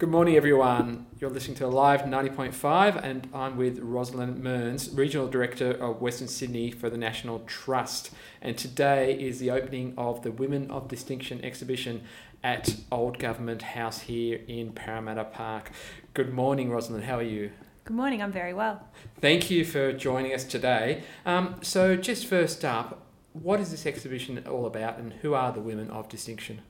Good morning, everyone. You're listening to Alive 90.5, and I'm with Rosalind Mearns, Regional Director of Western Sydney for the National Trust. And today is the opening of the Women of Distinction exhibition at Old Government House here in Parramatta Park. Good morning, Rosalind. How are you? Good morning, I'm very well. Thank you for joining us today. Um, so, just first up, what is this exhibition all about, and who are the Women of Distinction?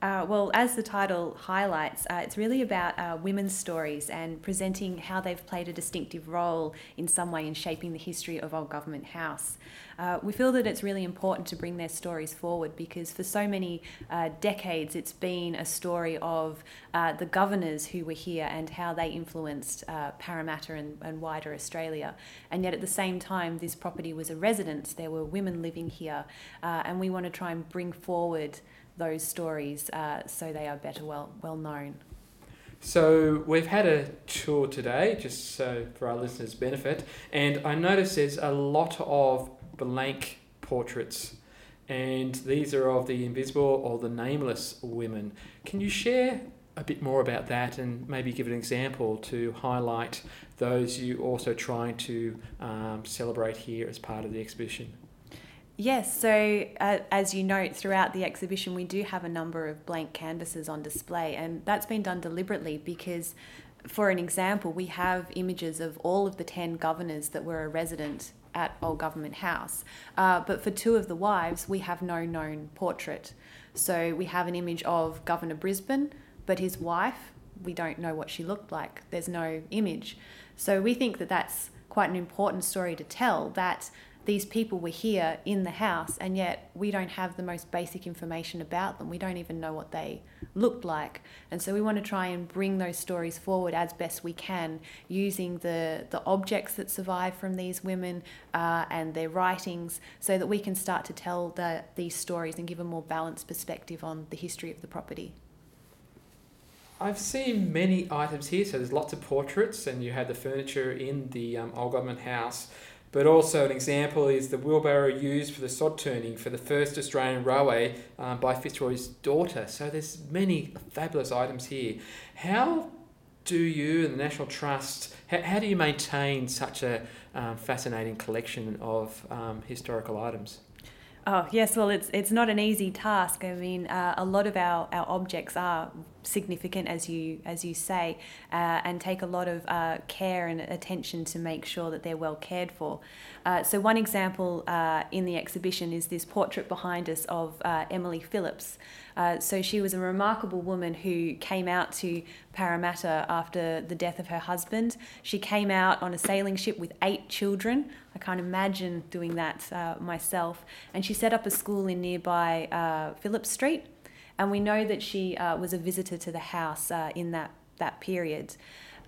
Uh, well, as the title highlights, uh, it's really about uh, women's stories and presenting how they've played a distinctive role in some way in shaping the history of Old Government House. Uh, we feel that it's really important to bring their stories forward because for so many uh, decades it's been a story of uh, the governors who were here and how they influenced Parramatta and, and wider Australia. And yet at the same time, this property was a residence, there were women living here, and we want to try and bring forward those stories uh, so they are better well well known. So we've had a tour today, just so for our listeners' benefit, and I notice there's a lot of blank portraits, and these are of the invisible or the nameless women. Can you share a bit more about that and maybe give an example to highlight those you also trying to um, celebrate here as part of the exhibition? Yes, so uh, as you note, throughout the exhibition, we do have a number of blank canvases on display, and that's been done deliberately because, for an example, we have images of all of the 10 governors that were a resident at Old Government House. Uh, but for two of the wives, we have no known portrait. So we have an image of Governor Brisbane, but his wife, we don't know what she looked like. There's no image. So we think that that's quite an important story to tell that these people were here in the house and yet we don't have the most basic information about them. We don't even know what they looked like. And so we want to try and bring those stories forward as best we can using the, the objects that survive from these women uh, and their writings so that we can start to tell the, these stories and give a more balanced perspective on the history of the property. I've seen many items here, so there's lots of portraits, and you had the furniture in the um, old government house. But also an example is the wheelbarrow used for the sod turning for the first Australian railway um, by Fitzroy's daughter. So there's many fabulous items here. How do you and the National Trust, how, how do you maintain such a um, fascinating collection of um, historical items? Oh yes, well it's it's not an easy task. I mean, uh, a lot of our, our objects are significant, as you as you say, uh, and take a lot of uh, care and attention to make sure that they're well cared for. Uh, so one example uh, in the exhibition is this portrait behind us of uh, Emily Phillips. so she was a remarkable woman who came out to Parramatta after the death of her husband. She came out on a sailing ship with eight children. I can't imagine doing that uh, myself. And she set up a school in nearby uh, Phillips Street. And we know that she uh, was a visitor to the house uh, in that, that period.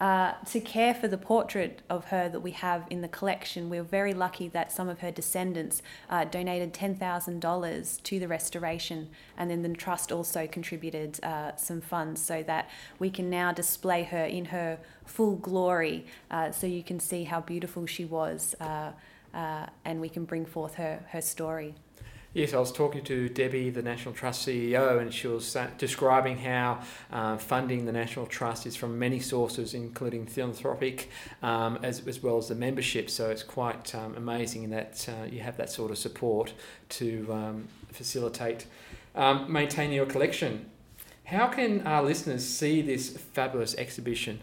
Uh, to care for the portrait of her that we have in the collection, we are very lucky that some of her descendants uh, donated $10,000 to the restoration, and then the trust also contributed uh, some funds so that we can now display her in her full glory uh, so you can see how beautiful she was uh, and we can bring forth her, her story. Yes, I was talking to Debbie, the National Trust CEO, and she was describing how uh, funding the National Trust is from many sources, including philanthropic, um, as, as well as the membership. So it's quite um, amazing that uh, you have that sort of support to um, facilitate um, maintaining your collection. How can our listeners see this fabulous exhibition?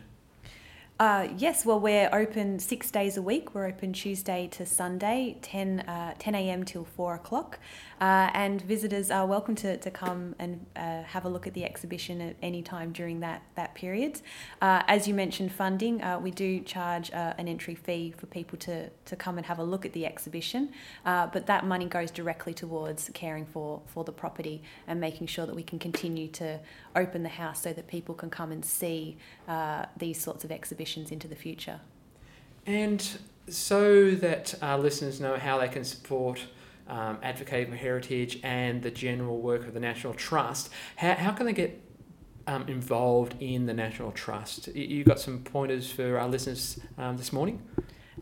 Uh, yes, well, we're open six days a week. We're open Tuesday to Sunday, 10, uh, 10 a.m. till 4 o'clock. Uh, and visitors are welcome to, to come and uh, have a look at the exhibition at any time during that, that period. Uh, as you mentioned, funding, uh, we do charge an entry fee for people to, to come and have a look at the exhibition. but that money goes directly towards caring for, for the property and making sure that we can continue to open the house so that people can come and see these sorts of exhibitions into the future. And so that our listeners know how they can support um, advocating for heritage and the general work of the National Trust, how, how can they get um, involved in the National Trust? You got some pointers for our listeners um, this morning?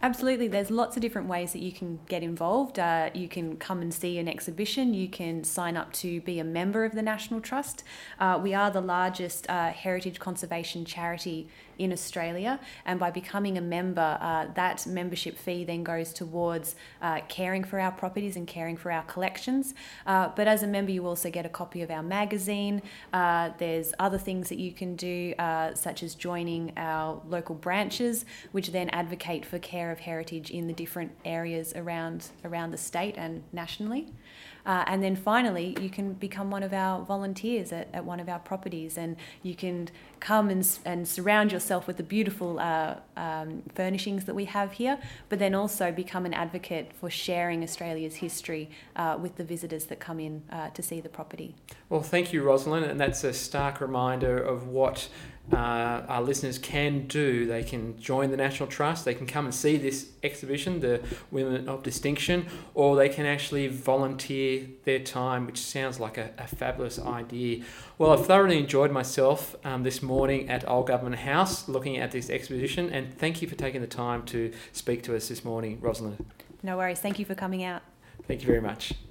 Absolutely. There's lots of different ways that you can get involved. Uh, you can come and see an exhibition. You can sign up to be a member of the National Trust. Uh, we are the largest uh, heritage conservation charity in Australia, and by becoming a member, uh, that membership fee then goes towards uh, caring for our properties and caring for our collections. Uh, but as a member, you also get a copy of our magazine. there's other things that you can do, such as joining our local branches, which then advocate for care of heritage in the different areas around around the state and nationally. Uh, and then finally, you can become one of our volunteers at, at one of our properties and you can come and, and surround yourself with the beautiful uh, um, furnishings that we have here, but then also become an advocate for sharing Australia's history uh, with the visitors that come in uh, to see the property. Well, thank you, Rosalind, and that's a stark reminder of what uh, our listeners can do. They can join the National Trust, they can come and see this exhibition, the Women of Distinction, or they can actually volunteer their time, which sounds like a, a fabulous idea. Well, I've thoroughly enjoyed myself um, this morning at Old Government House looking at this exhibition, and thank you for taking the time to speak to us this morning, Rosalind. No worries. Thank you for coming out. Thank you very much.